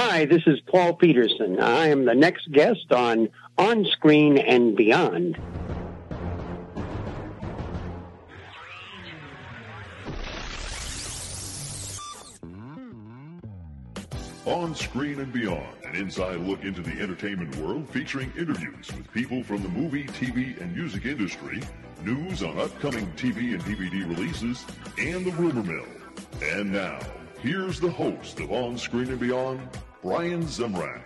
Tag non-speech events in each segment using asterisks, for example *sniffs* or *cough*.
Hi, this is Paul Petersen. I am the next guest on On Screen and Beyond. On Screen and Beyond, an inside look into the entertainment world featuring interviews with people from the movie, TV, and music industry, news on upcoming TV and DVD releases, and the rumor mill. And now, here's the host of On Screen and Beyond, Brian Zemrak.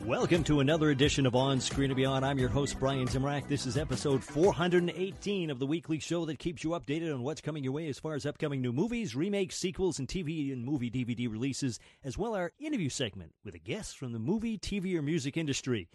Welcome to another edition of On Screen and Beyond. I'm your host, Brian Zemrak. This is episode 418 of the weekly show that keeps you updated on what's coming your way as far as upcoming new movies, remakes, sequels, and TV and movie DVD releases, as well as our interview segment with a guest from the movie, TV, or music industry.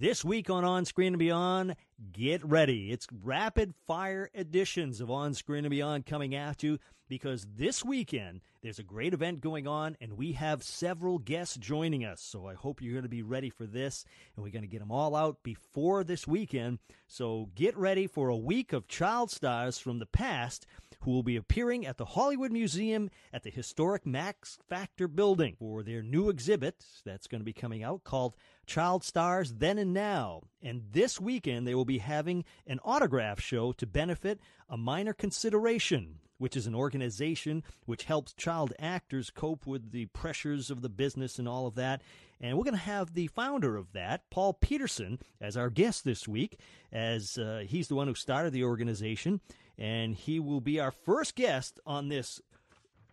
This week on On Screen and Beyond, get ready. It's rapid fire editions of On Screen and Beyond coming at you because this weekend there's a great event going on and we have several guests joining us. So I hope you're going to be ready for this and we're going to get them all out before this weekend. So get ready for a week of child stars from the past who will be appearing at the Hollywood Museum at the historic Max Factor building for their new exhibit that's going to be coming out called Child Stars Then and Now. And this weekend, they will be having an autograph show to benefit a minor consideration which is an organization which helps child actors cope with the pressures of the business and all of that. And we're going to have the founder of that, Paul Petersen, as our guest this week, as uh, he's the one who started the organization. And he will be our first guest on this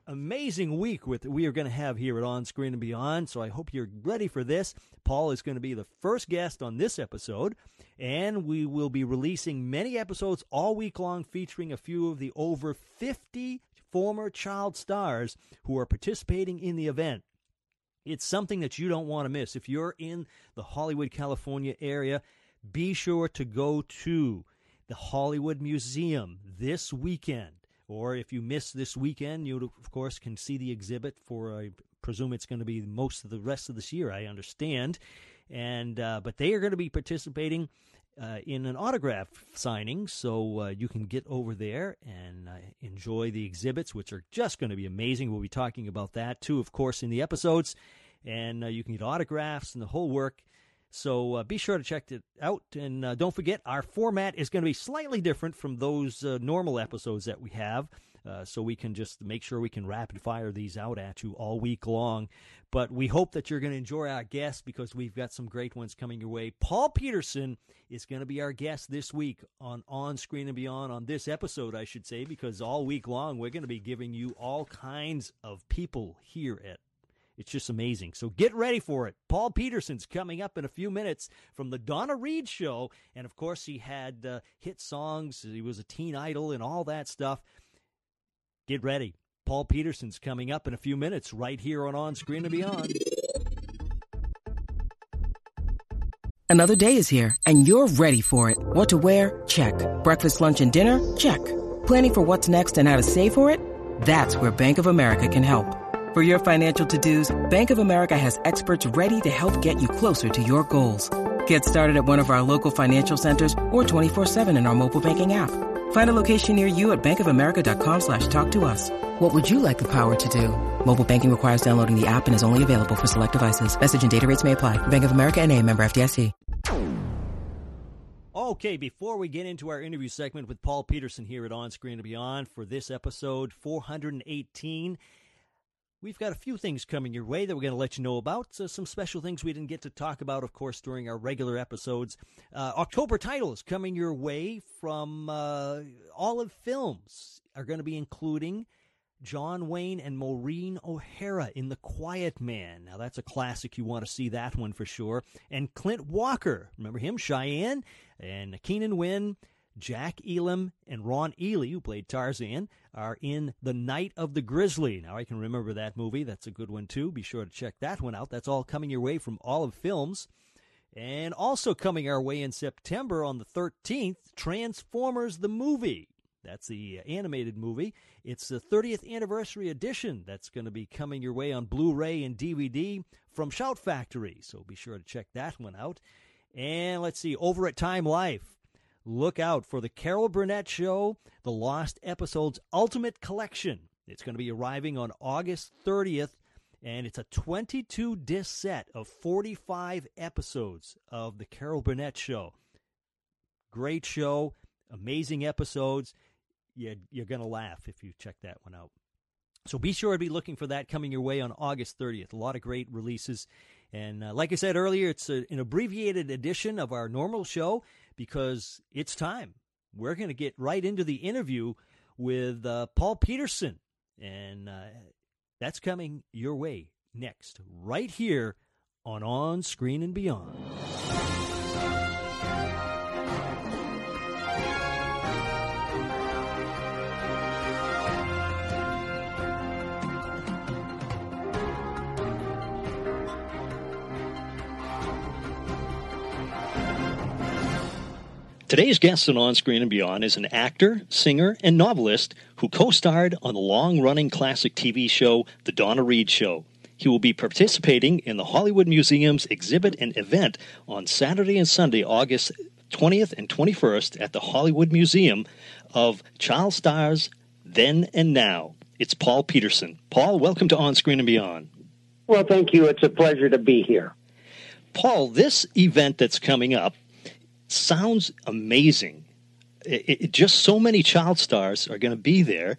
amazing week with we are going to have here at On Screen and Beyond. So I hope you're ready for this. Paul is going to be the first guest on this episode, and we will be releasing many episodes all week long featuring a few of the over 50 former child stars who are participating in the event. It's something that you don't want to miss. If you're in the Hollywood, California area, be sure to go to the Hollywood Museum this weekend or if you miss this weekend, you, of course, can see the exhibit for, I presume it's going to be most of the rest of this year, I understand. And, uh, but they are going to be participating uh, in an autograph signing, so uh, you can get over there and uh, enjoy the exhibits, which are just going to be amazing. We'll be talking about that too, of course, in the episodes. And uh, you can get autographs and the whole work. So uh, be sure to check it out. And uh, don't forget, our format is going to be slightly different from those uh, normal episodes that we have. Uh, so we can just make sure we can rapid fire these out at you all week long. But we hope that you're going to enjoy our guests because we've got some great ones coming your way. Paul Petersen is going to be our guest this week on On Screen and Beyond on this episode, I should say, because all week long we're going to be giving you all kinds of people here at it's just amazing. So get ready for it. Paul Petersen's coming up in a few minutes from the Donna Reed Show. And of course, he had uh, hit songs, he was a teen idol, and all that stuff. Get ready. Paul Petersen's coming up in a few minutes right here on On Screen and Beyond. Another day is here, and you're ready for it. What to wear? Check. Breakfast, lunch, and dinner? Check. Planning for what's next and how to save for it? That's where Bank of America can help. For your financial to-dos, Bank of America has experts ready to help get you closer to your goals. Get started at one of our local financial centers or 24-7 in our mobile banking app. Find a location near you at bankofamerica.com slash talk to us. What would you like the power to do? Mobile banking requires downloading the app and is only available for select devices. Message and data rates may apply. Bank of America and a member FDIC. Okay, before we get into our interview segment with Paul Petersen here at On Screen and Beyond for this episode 418, We've got a few things coming your way that we're going to let you know about. So some special things we didn't get to talk about, of course, during our regular episodes. Uh, October titles coming your way from uh, Olive Films are going to be including John Wayne and Maureen O'Hara in The Quiet Man. Now, that's a classic. You want to see that one for sure. And Clint Walker. Remember him? Cheyenne and Keenan Wynn Jack Elam and Ron Ely, who played Tarzan, are in The Night of the Grizzly. Now, I can remember that movie. That's a good one, too. Be sure to check that one out. That's all coming your way from Olive Films. And also coming our way in September on the 13th, Transformers the Movie. That's the uh, animated movie. It's the 30th anniversary edition that's going to be coming your way on Blu ray and DVD from Shout Factory. So be sure to check that one out. And let's see, over at Time Life, look out for the Carol Burnett Show, the Lost Episodes Ultimate Collection. It's going to be arriving on August 30th and it's a 22 disc set of 45 episodes of The Carol Burnett Show. Great show, amazing episodes. You, you're going to laugh if you check that one out. So be sure to be looking for that coming your way on August 30th. A lot of great releases. And uh, like I said earlier, it's a, an abbreviated edition of our normal show because it's time. We're going to get right into the interview with uh, Paul Petersen. And uh, that's coming your way next, right here on On Screen and Beyond. Today's guest on On Screen and Beyond is an actor, singer, and novelist who co starred on the long running classic TV show The Donna Reed Show. He will be participating in the Hollywood Museum's exhibit and event on Saturday and Sunday, August 20th and 21st at the Hollywood Museum of Child Stars Then and Now. It's Paul Petersen. Paul, welcome to On Screen and Beyond. Well, thank you. It's a pleasure to be here. Paul, this event that's coming up sounds amazing. It, it, just so many child stars are going to be there,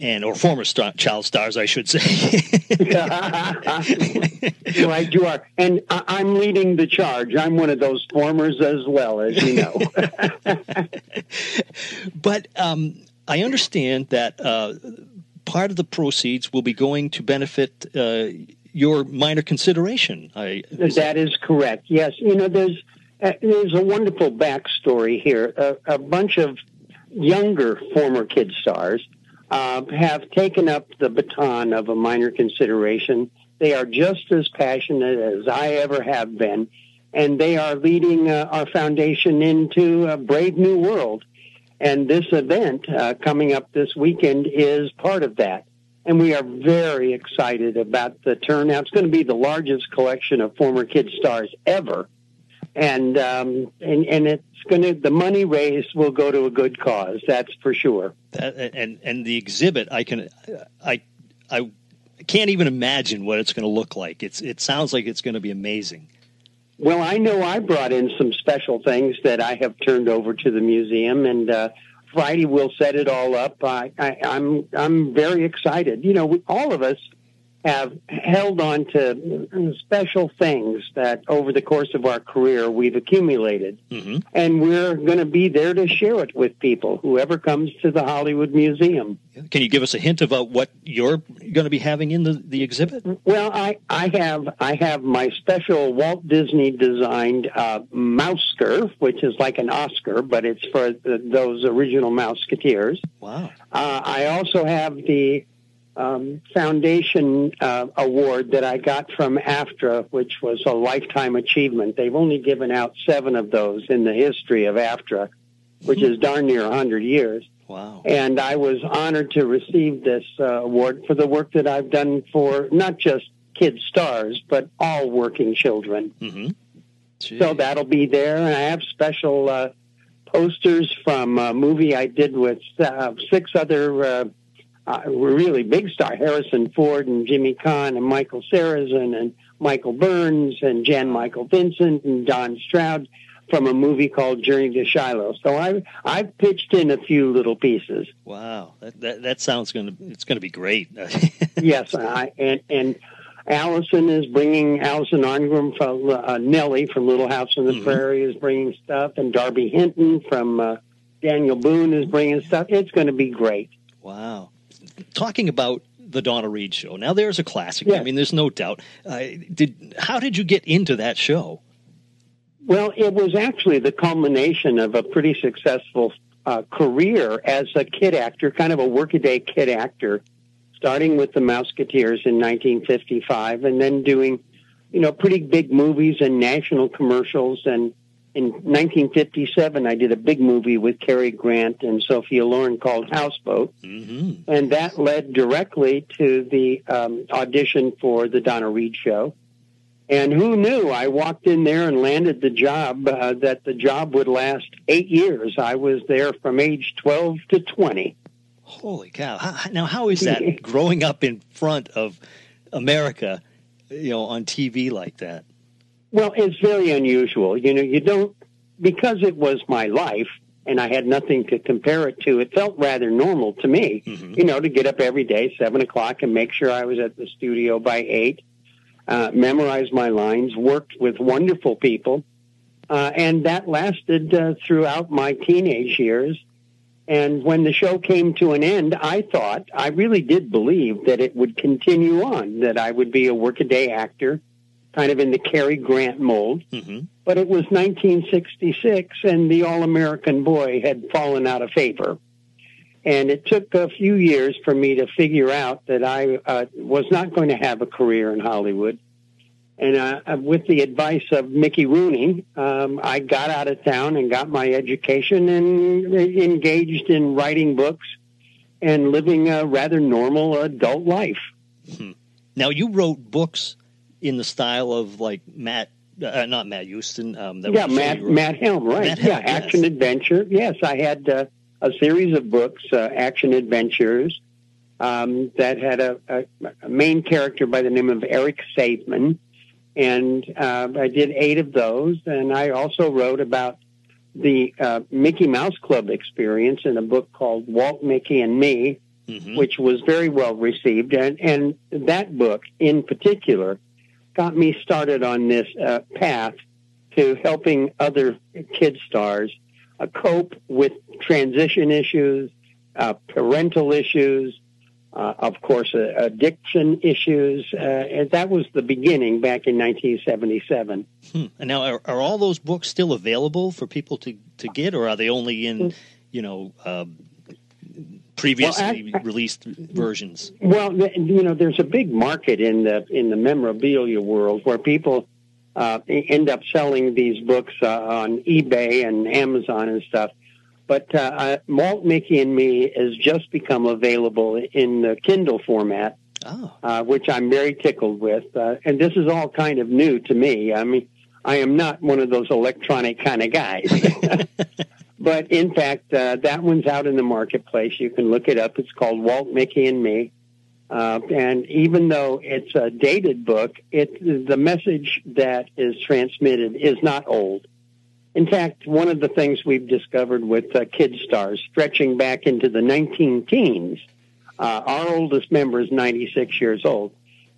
and or former star, child stars, I should say. *laughs* right, you are, and I, am leading the charge. I'm one of those formers as well, as you know. *laughs* but um, I understand that uh, part of the proceeds will be going to benefit. Uh, your minor consideration. I, is that is correct. Yes, you know, there's uh, there's a wonderful backstory here. A, bunch of younger former kid stars uh, have taken up the baton of a minor consideration. They are just as passionate as I ever have been, and they are leading uh, our foundation into a brave new world. And this event uh, coming up this weekend is part of that. And we are very excited about the turnout. It's going to be the largest collection of former kid stars ever and um, and and it's going to the money raised will go to a good cause. That's for sure. That, and and the exhibit, I can I I can't even imagine what it's going to look like. It's it sounds like it's going to be amazing. Well, I know I brought in some special things that I have turned over to the museum, and uh, Friday we'll set it all up. I, I, I'm I'm very excited. You know, we, all of us have held on to special things that over the course of our career we've accumulated. Mm-hmm. And we're going to be there to share it with people, whoever comes to the Hollywood Museum. Can you give us a hint about what you're going to be having in the, the exhibit? Well, I, I have I have my special Walt Disney designed uh, which is like an Oscar, but it's for the, those original Mouseketeers. Wow. Uh, I also have the um, foundation uh, award that I got from AFTRA, which was a lifetime achievement. They've only given out seven of those in the history of AFTRA, which is darn near 100 years. Wow. And I was honored to receive this uh, award for the work that I've done for not just kid stars, but all working children. Mm-hmm. So that'll be there. And I have special uh, posters from a movie I did with uh, six other uh, really big star Harrison Ford and Jimmy Caan and Michael Sarrazin and Michael Burns and Jan Michael Vincent and Don Stroud from a movie called Journey to Shiloh. So I I've pitched in a few little pieces. Wow, that that, that sounds going to it's going to be great. *laughs* yes, I, and and Allison is bringing Allison Arngrim from uh, Nellie from Little House on the mm-hmm. Prairie is bringing stuff, and Darby Hinton from uh, Daniel Boone is bringing stuff. It's going to be great. Wow talking about the Donna Reed show. Now there's a classic. Yes. I mean, there's no doubt. Uh, did how did you get into that show? Well, it was actually the culmination of a pretty successful uh, career as a kid actor, kind of a workaday kid actor, starting with the Mouseketeers in 1955, and then doing, you know, pretty big movies and national commercials and in 1957, I did a big movie with Cary Grant and Sophia Loren called Houseboat, mm-hmm. and that led directly to the um, audition for the Donna Reed show. And who knew? I walked in there and landed the job. Uh, that the job would last eight years. I was there from age 12 to 20. Holy cow! How, now, how is that *laughs* growing up in front of America, you know, on TV like that? Well, it's very unusual. You know, you don't because it was my life and I had nothing to compare it to. It felt rather normal to me, mm-hmm. you know, to get up every day seven o'clock and make sure I was at the studio by eight, uh, memorize my lines, worked with wonderful people, uh, and that lasted uh, throughout my teenage years. And when the show came to an end, I thought, I really did believe that it would continue on, that I would be a workaday actor, kind of in the Cary Grant mold. Mm-hmm. But it was 1966, and the All American Boy had fallen out of favor. And it took a few years for me to figure out that I uh, was not going to have a career in Hollywood. And uh, uh, with the advice of Mickey Rooney, um, I got out of town and got my education and engaged in writing books and living a rather normal adult life. Hmm. Now, you wrote books in the style of like Matt, uh, not Matt Houston. Um, yeah, Matt Matt Helm, right? Matt Helm, yeah, action adventure. Yes, I had uh, a series of books, uh, action adventures, um, that had a, a, a, main character by the name of Eric Saveman and uh, I did eight of those. And I also wrote about the uh, Mickey Mouse Club experience in a book called Walt, Mickey, and Me, mm-hmm. which was very well received. And, and that book in particular got me started on this uh, path to helping other kid stars uh, cope with transition issues, uh, parental issues, uh, of course, uh, addiction issues. Uh, and that was the beginning back in 1977. Hmm. And now, are, are, all those books still available for people to, to get, or are they only in, you know, um, previously well, released versions? Well, you know, there's a big market in the in the memorabilia world where people uh, end up selling these books uh, on eBay and Amazon and stuff. But uh, Walt, Mickey, and Me has just become available in the Kindle format, oh. uh, which I'm very tickled with. Uh, and this is all kind of new to me. I mean, I am not one of those electronic kind of guys. *laughs* *laughs* but in fact, uh, that one's out in the marketplace. You can look it up. It's called Walt, Mickey, and Me. Uh, and even though it's a dated book, it the message that is transmitted is not old. In fact, one of the things we've discovered with uh, Kid Stars, stretching back into the 19 teens, uh, our oldest member is 96 years old,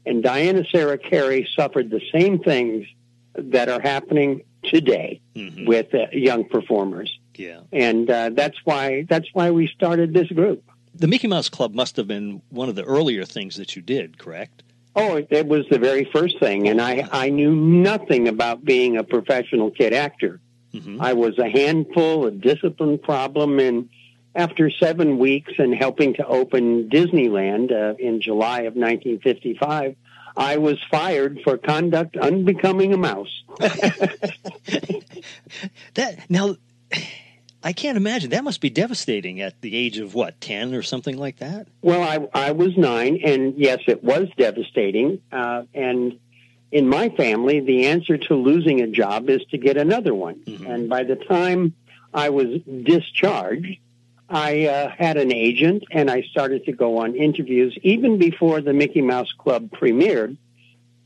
and Diana Serra Cary suffered the same things that are happening today mm-hmm. with uh, young performers. Yeah, and uh, that's why that's why we started this group. The Mickey Mouse Club must have been one of the earlier things that you did, correct? Oh, it was the very first thing, and I I knew nothing about being a professional kid actor. Mm-hmm. I was a handful, a discipline problem, and after seven weeks and helping to open Disneyland uh, in July of 1955, I was fired for conduct unbecoming a mouse. *laughs* that now, I can't imagine that must be devastating at the age of what ten or something like that. Well, I I was nine, and yes, it was devastating, uh, and in my family, the answer to losing a job is to get another one. Mm-hmm. And by the time I was discharged, I uh, had an agent and I started to go on interviews even before the Mickey Mouse Club premiered.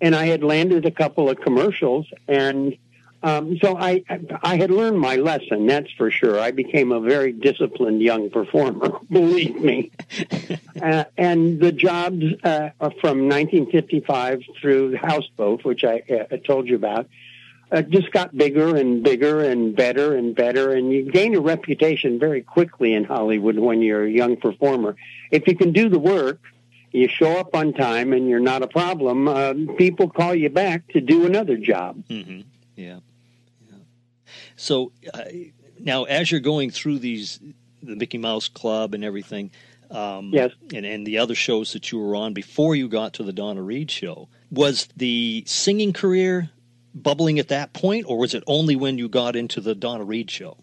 And I had landed a couple of commercials and um, so I I had learned my lesson. That's for sure. I became a very disciplined young performer. *laughs* Believe me. *laughs* uh, and the jobs uh, from 1955 through Houseboat, which I, uh, told you about, uh, just got bigger and bigger and better and better. And you gain a reputation very quickly in Hollywood when you're a young performer. If you can do the work, you show up on time, and you're not a problem. Uh, people call you back to do another job. Mm-hmm. Yeah. So uh, now, as you're going through these, the Mickey Mouse Club and everything, um, yes, and, and the other shows that you were on before you got to the Donna Reed show, was the singing career bubbling at that point, or was it only when you got into the Donna Reed show?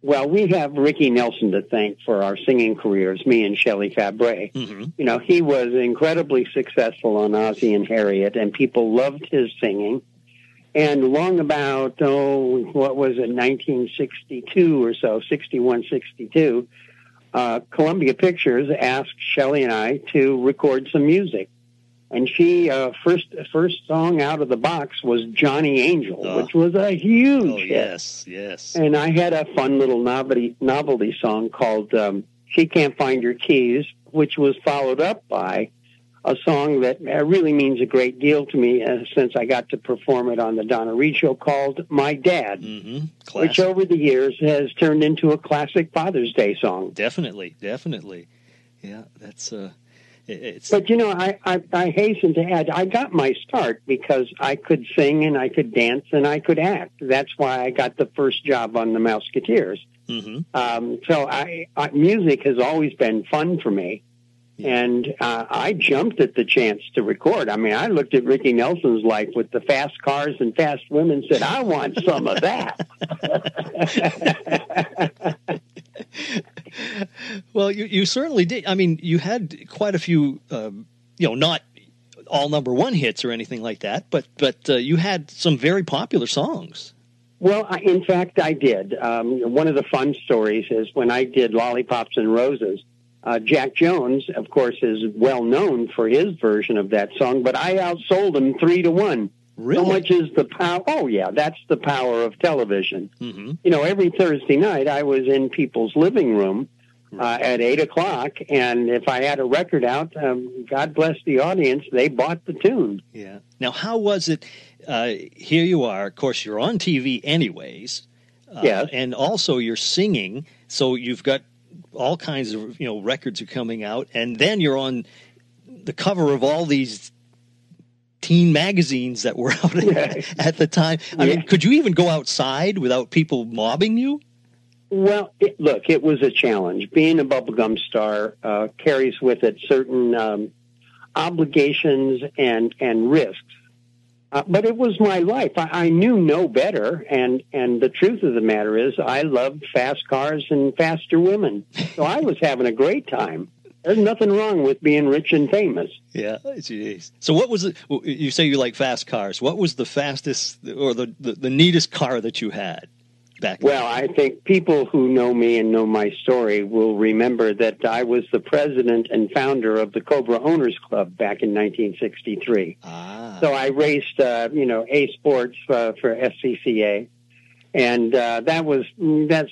Well, we have Ricky Nelson to thank for our singing careers, me and Shelley Fabares. Mm-hmm. You know, he was incredibly successful on Ozzie and Harriet, and people loved his singing. And long about, oh, what was it, 1962 or so, 61, 62, uh, Columbia Pictures asked Shelley and I to record some music. and she uh, first first song out of the box was Johnny Angel, Oh. which was a huge Oh hit. yes, yes. And I had a fun little novelty novelty song called um, "She Can't Find Your Keys," which was followed up by a song that uh, really means a great deal to me uh, since I got to perform it on the Donna Reed show called "My Dad," Mm-hmm. which over the years has turned into a classic Father's Day song. Definitely, definitely. Yeah, that's uh, it's But you know, I, I I hasten to add, I got my start because I could sing and I could dance and I could act. That's why I got the first job on the Mouseketeers. mhm. Um, so I, I music has always been fun for me, and uh, I jumped at the chance to record. I mean, I looked at Ricky Nelson's life with the fast cars and fast women, said, "I want some of that." *laughs* Well, you you certainly did. I mean, you had quite a few, um, you know, not all number one hits or anything like that, but but uh, you had some very popular songs. Well, I, in fact, I did. Um, one of the fun stories is when I did Lollipops and Roses. Uh, Jack Jones, of course, is well known for his version of that song, but I outsold him three to one. Really? So much is the power. Oh, yeah, that's the power of television. hmm You know, every Thursday night I was in people's living room uh, at eight o'clock, and if I had a record out, um, God bless the audience, they bought the tune. Yeah. Now, how was it? Uh, here you are. Of course, you're on TV anyways. Uh, Yes. And also, you're singing, so you've got all kinds of you know records are coming out, and then you're on the cover of all these teen magazines that were *laughs* out at the time. I Yeah. mean, could you even go outside without people mobbing you? Well, it, look, it was a challenge. Being a bubblegum star uh, carries with it certain um, obligations and and risks. Uh, but it was my life. I, I knew no better, and and the truth of the matter is, I loved fast cars and faster women. So I was having a great time. There's nothing wrong with being rich and famous. Yeah. So, what was it? You say you like fast cars. What was the fastest or the the, the neatest car that you had back? Well, I think people who know me and know my story will remember that I was the president and founder of the Cobra Owners Club back in 1963. ah, So I raced, uh, you know, A Sports uh, for SCCA, and uh, that was that's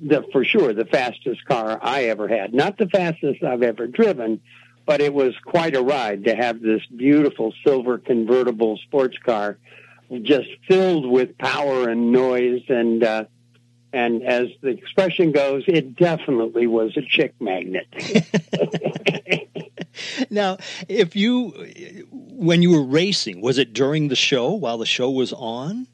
the for sure the fastest car I ever had. Not the fastest I've ever driven, but it was quite a ride to have this beautiful silver convertible sports car, just filled with power and noise and. Uh, and as the expression goes, it definitely was a chick magnet. *laughs* now, if you when you were racing, was it during the show while the show was on?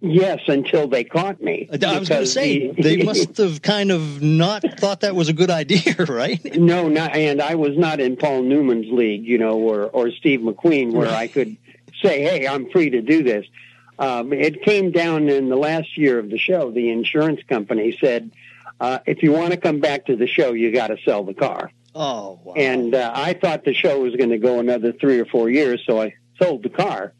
yes, until they caught me. I was going to say the- they *laughs* must have kind of not thought that was a good idea, *laughs* right? No, not, and I was not in Paul Newman's league, you know, or or Steve McQueen, where I could say, "Hey, I'm free to do this." Um, it came down in the last year of the show. The insurance company said, uh, "If you want to come back to the show, you got to sell the car." Oh, wow. And uh, I thought the show was going to go another three or four years, so I sold the car,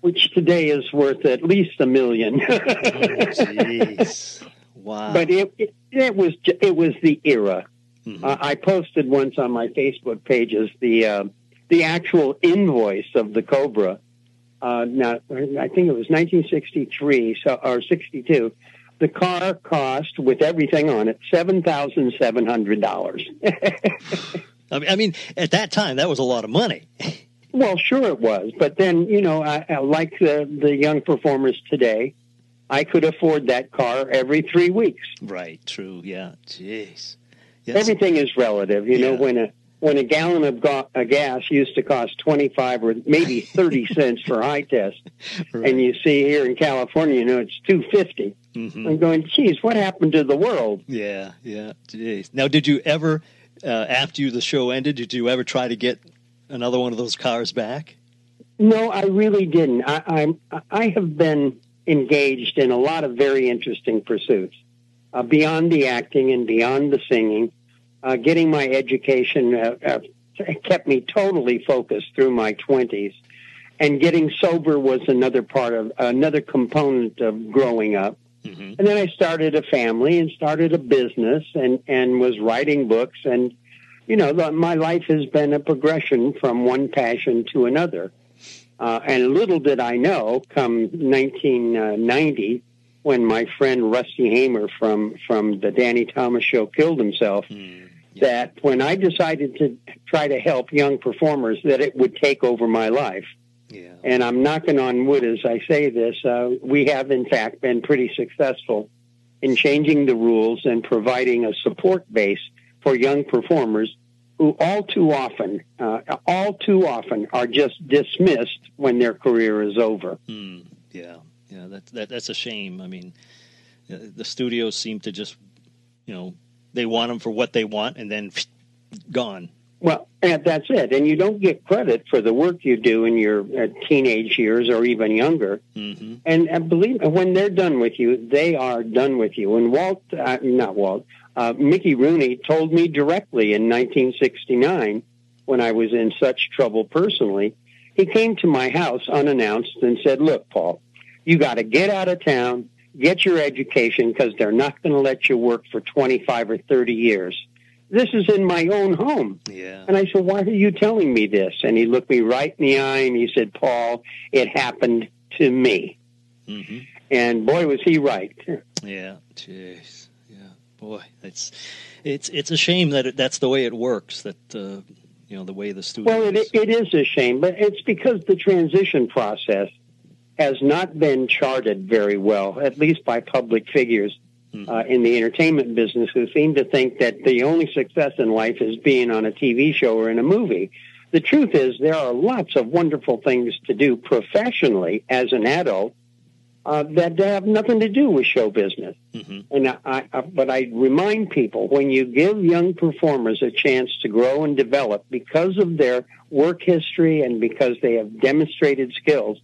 which today is worth at least a million. *laughs* jeez, wow. but it, it it was it was the era. Mhm. Uh, I posted once on my Facebook pages the uh, the actual invoice of the Cobra. Uh, now, I think it was 1963 so, or 62. The car cost, with everything on it, seven thousand seven hundred dollars. *laughs* I mean, I mean, at that time, that was a lot of money. *laughs* well, sure it was, but then you know, I, I, like the the young performers today, I could afford that car every three weeks. Right. True. Yeah. Jeez. Yes. Everything is relative. You know, when a when a gallon of a gas used to cost twenty five or maybe *laughs* thirty cents for high test, Right. and you see here in California, you know, it's two fifty. Mhm. I'm going, geez, what happened to the world? Yeah, yeah. Jeez. Now, did you ever, uh, after you, the show ended, did you ever try to get another one of those cars back? No, I really didn't. I, I'm I have been engaged in a lot of very interesting pursuits uh, beyond the acting and beyond the singing. Uh, getting my education uh, uh, kept me totally focused through my twenties, and getting sober was another part of another component of growing up. Mm-hmm. And then I started a family and started a business and, and was writing books and you know, the, my life has been a progression from one passion to another. Uh, and little did I know, come 1990, when my friend Rusty Hamer from from the Danny Thomas Show killed himself, mm. That when I decided to try to help young performers, that it would take over my life. Yeah. And I'm knocking on wood as I say this. Uh, we have, in fact, been pretty successful in changing the rules and providing a support base for young performers who all too often, uh, all too often, are just dismissed when their career is over. Mm, yeah, yeah, that, that that's a shame. I mean, uh, the studios seem to just, you know, they want them for what they want, and then *sniffs* gone. Well, and that's it. And you don't get credit for the work you do in your uh, teenage years or even younger. Mm-hmm. And, and believe when they're done with you, they are done with you. And Walt, uh, not Walt, uh, Mickey Rooney told me directly in 1969 when I was in such trouble personally. He came to my house unannounced and said, Look, Paul, you got to get out of town, get your education because they're not going to let you work for 25 or 30 years. This is in my own home. Yeah. And I said, Why are you telling me this? And he looked me right in the eye and he said, Paul, it happened to me. Mm-hmm. And boy, was he right. Yeah. Jeez Yeah. boy, it's it's it's a shame that it, that's the way it works. That uh, you know the way the studio. Well, it, it is a shame, but it's because the transition process has not been charted very well, at least by public figures mm-hmm. uh, in the entertainment business, who seem to think that the only success in life is being on a TV show or in a movie. The truth is, there are lots of wonderful things to do professionally as an adult uh, that have nothing to do with show business. Mm-hmm. And I, I, but I remind people when you give young performers a chance to grow and develop because of their work history and because they have demonstrated skills,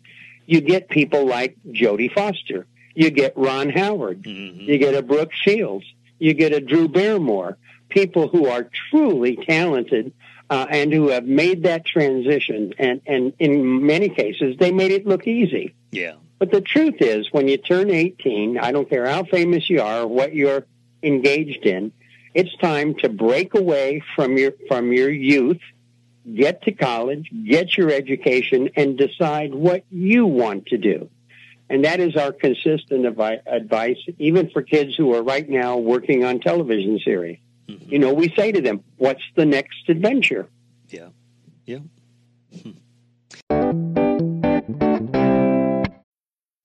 you get people like Jodie Foster, you get Ron Howard, mm-hmm. you get a Brooke Shields, you get a Drew Barrymore, people who are truly talented uh, and who have made that transition. And, and in many cases, they made it look easy. Yeah. But the truth is, when you turn 18, I don't care how famous you are or what you're engaged in, it's time to break away from your from your youth, get to college, get your education, and decide what you want to do. And that is our consistent advice, even for kids who are right now working on television series. Mm-hmm. You know, we say to them, "What's the next adventure?" Yeah, yeah. Hmm.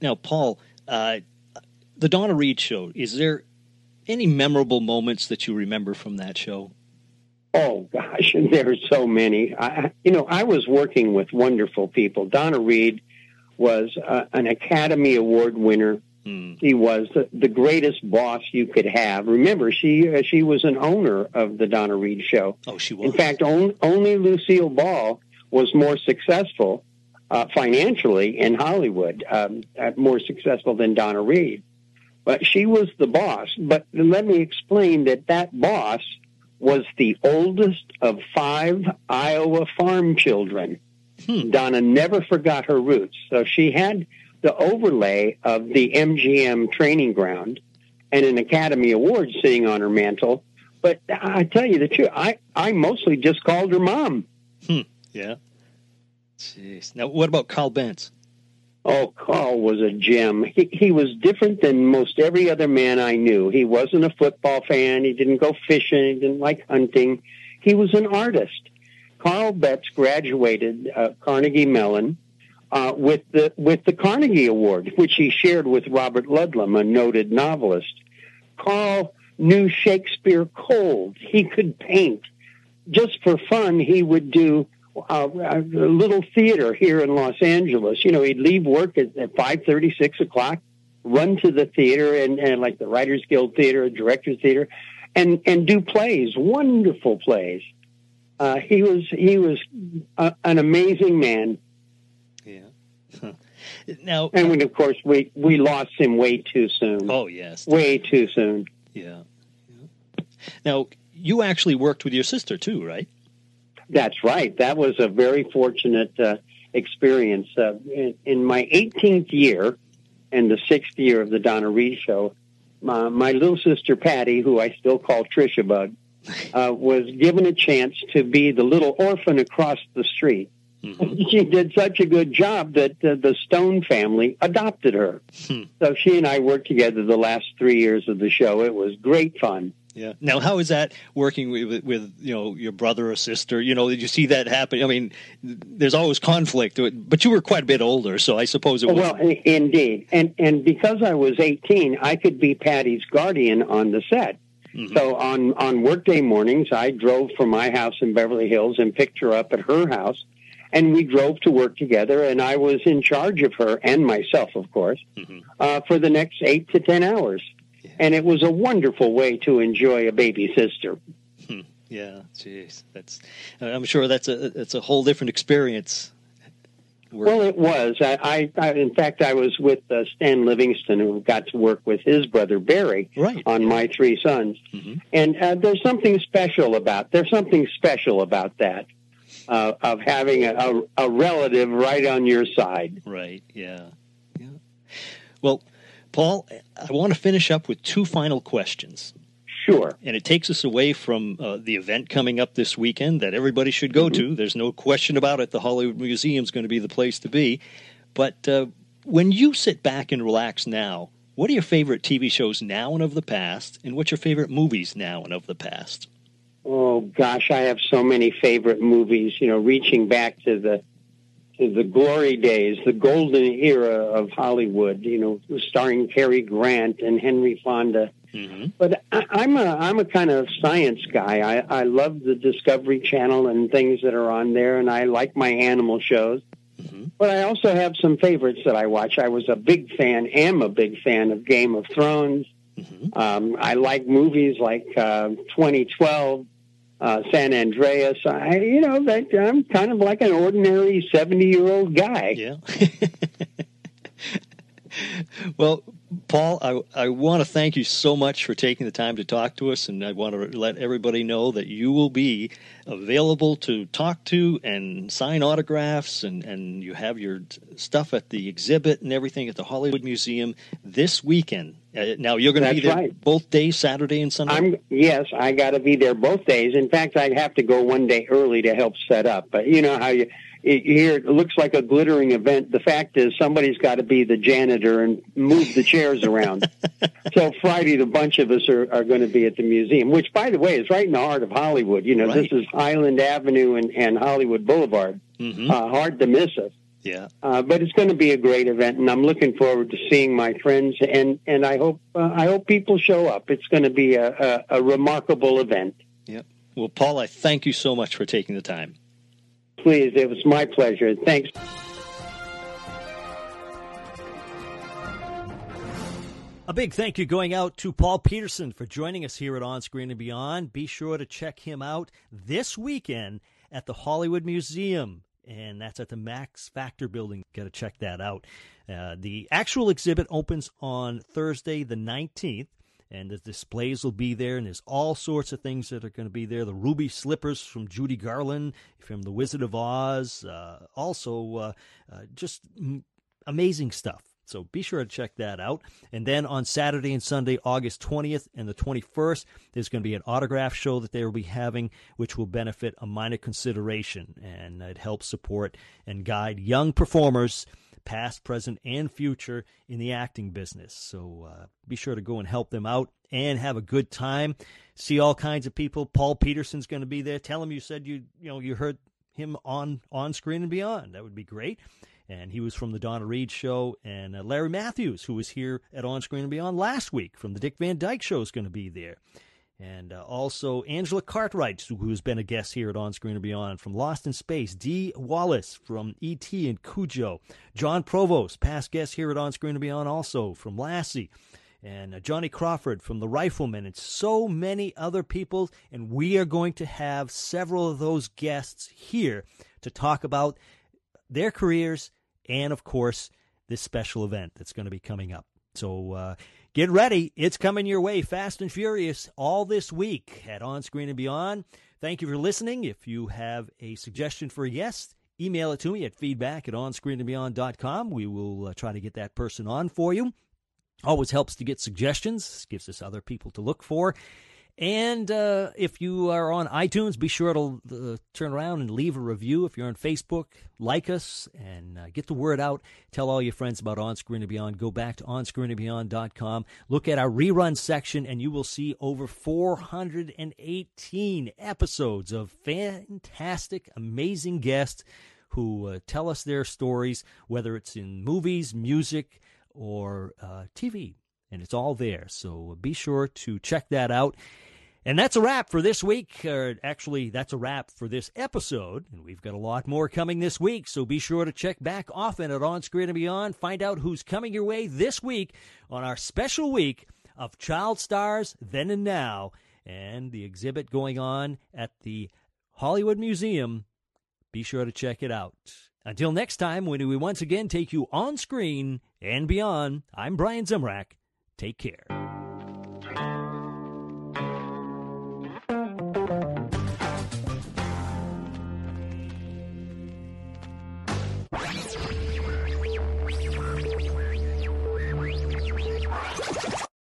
Now, Paul, uh, the Donna Reed show, is there any memorable moments that you remember from that show? Oh gosh, *laughs* there's so many. I, you know, I was working with wonderful people. Donna Reed was uh, an Academy Award winner. She was the, the, greatest boss you could have. Remember, she uh, she was an owner of the Donna Reed show. Oh, she was. In fact, on, only Lucille Ball was more successful uh, financially in Hollywood, um, uh, more successful than Donna Reed. But she was the boss. But let me explain that that boss was the oldest of five Iowa farm children. Hmm. Donna never forgot her roots. So she had the overlay of the MGM training ground and an Academy Award sitting on her mantle. But I tell you the truth, I, I mostly just called her mom. Hmm. Yeah. Jeez. Now, what about Carl Betz? Oh, Carl was a gem. He, he was different than most every other man I knew. He wasn't a football fan. He didn't go fishing. He didn't like hunting. He was an artist. Carl Betz graduated uh, Carnegie Mellon uh, with the with the Carnegie Award, which he shared with Robert Ludlum, a noted novelist. Carl knew Shakespeare cold. He could paint. Just for fun, he would do uh, a little theater here in Los Angeles. You know, he'd leave work at, at five thirty, six o'clock, run to the theater and, and like the Writers Guild Theater, Directors Theater, and and do plays, wonderful plays. Uh, he was he was a, an amazing man. Yeah. *laughs* now, and we, of course, we we lost him way too soon. Oh yes, way too soon. Yeah. yeah. Now, you actually worked with your sister too, right? That's right. That was a very fortunate uh, experience. Uh, in, in, my 18th year and the sixth year of the Donna Reed Show, my, my little sister Patty, who I still call Trisha Bug, *laughs* uh, was given a chance to be the little orphan across the street. Mm-hmm. *laughs* She did such a good job that uh, the Stone family adopted her. Hmm. So she and I worked together the last three years of the show. It was great fun. Yeah. Now, how is that working with, with you know your brother or sister? You know, did you see that happen? I mean, there's always conflict, but you were quite a bit older, so I suppose it was. Well, indeed, and and because I was 18, I could be Patty's guardian on the set. Mm-hmm. So on on workday mornings, I drove from my house in Beverly Hills and picked her up at her house, and we drove to work together. And I was in charge of her and myself, of course, mm-hmm. uh, for the next eight to ten hours and it was a wonderful way to enjoy a baby sister. Hmm. Yeah, jeez, that's. I'm sure that's a that's a whole different experience. Well, it was. I, I, I, in fact, I was with uh, Stan Livingston, who got to work with his brother Barry right. on. My Three Sons, mm-hmm. and uh, there's something special about there's something special about that uh, of having a, a, a relative right on your side. Right. Yeah. Yeah. Well, Paul, I want to finish up with two final questions. Sure. And it takes us away from uh, the event coming up this weekend that everybody should go mm-hmm. to. There's no question about it. The Hollywood Museum is going to be the place to be. But uh, when you sit back and relax now, what are your favorite TV shows now and of the past? And what's your favorite movies now and of the past? Oh, gosh, I have so many favorite movies, you know, reaching back to the the glory days, the golden era of Hollywood, you know, starring Cary Grant and Henry Fonda. Mm-hmm. But I, am a I'm a kind of science guy. I, I love the Discovery Channel and things that are on there, and I like my animal shows. Mm-hmm. But I also have some favorites that I watch. I was a big fan, am a big fan of Game of Thrones. Mm-hmm. Um, I like movies like uh, 2012, uh, San Andreas. I, you know, that I'm kind of like an ordinary 70 year old guy. Yeah. *laughs* well, Paul, I, I want to thank you so much for taking the time to talk to us, and I want to let everybody know that you will be available to talk to and sign autographs, and, and you have your stuff at the exhibit and everything at the Hollywood Museum this weekend. Uh, now you're going to be there right. both days, Saturday and Sunday. I'm yes, I got to be there both days. In fact, I'd have to go one day early to help set up. But you know how you here it looks like a glittering event. The fact is, somebody's got to be the janitor and move the chairs around. *laughs* so Friday, the bunch of us are, are going to be at the museum, which, by the way, is right in the heart of Hollywood. You know, right. this is Highland Avenue and, and Hollywood Boulevard. Mm-hmm. Uh, hard to miss us. Yeah. Uh, but it's going to be a great event, and I'm looking forward to seeing my friends, and and I hope uh, I hope people show up. It's going to be a, a, a remarkable event. Yep. Well, Paul, I thank you so much for taking the time. Please, it was my pleasure. Thanks. A big thank you going out to Paul Petersen for joining us here at On Screen and Beyond. Be sure to check him out this weekend at the Hollywood Museum, and that's at the Max Factor building. Got to check that out. Uh, the actual exhibit opens on Thursday, the 19th and the displays will be there, and there's all sorts of things that are going to be there. The ruby slippers from Judy Garland from The Wizard of Oz, uh, also uh, uh, just amazing stuff. So be sure to check that out. And then on Saturday and Sunday, August 20th and the 21st, there's going to be an autograph show that they will be having, which will benefit a minor consideration. And it helps support and guide young performers past, present, and future in the acting business. So uh, be sure to go and help them out and have a good time. See all kinds of people. Paul Petersen's going to be there. Tell him you said you you know you heard him on on screen and beyond. That would be great. And he was from the Donna Reed show, and uh, Larry Mathews, who was here at On Screen and Beyond last week from the Dick Van Dyke show, is going to be there. And uh, also Angela Cartwright, who's been a guest here at On Screen and Beyond, from Lost in Space. Dee Wallace from E.T. and Cujo. John Provost, past guest here at On Screen and Beyond, also from Lassie. and uh, Johnny Crawford from The Rifleman, and so many other people. And we are going to have several of those guests here to talk about their careers and, of course, this special event that's going to be coming up. So uh, get ready. It's coming your way fast and furious all this week at On Screen and Beyond. Thank you for listening. If you have a suggestion for a guest, email it to me at feedback at onscreenandbeyond.com. We will uh, try to get that person on for you. Always helps to get suggestions, gives us other people to look for. And uh, if you are on iTunes, be sure to uh, turn around and leave a review. If you're on Facebook, like us and uh, get the word out. Tell all your friends about On Screen and Beyond. Go back to onscreenandbeyond.com. Look at our rerun section, and you will see over 418 episodes of fantastic, amazing guests who uh, tell us their stories, whether it's in movies, music, or uh, TV. And it's all there. So uh, be sure to check that out. And that's a wrap for this week. Or actually, that's a wrap for this episode. And we've got a lot more coming this week. So be sure to check back often at On Screen and Beyond. Find out who's coming your way this week on our special week of Child Stars Then and Now and the exhibit going on at the Hollywood Museum. Be sure to check it out. Until next time, when we once again take you on screen and beyond, I'm Brian Zemrak. Take care.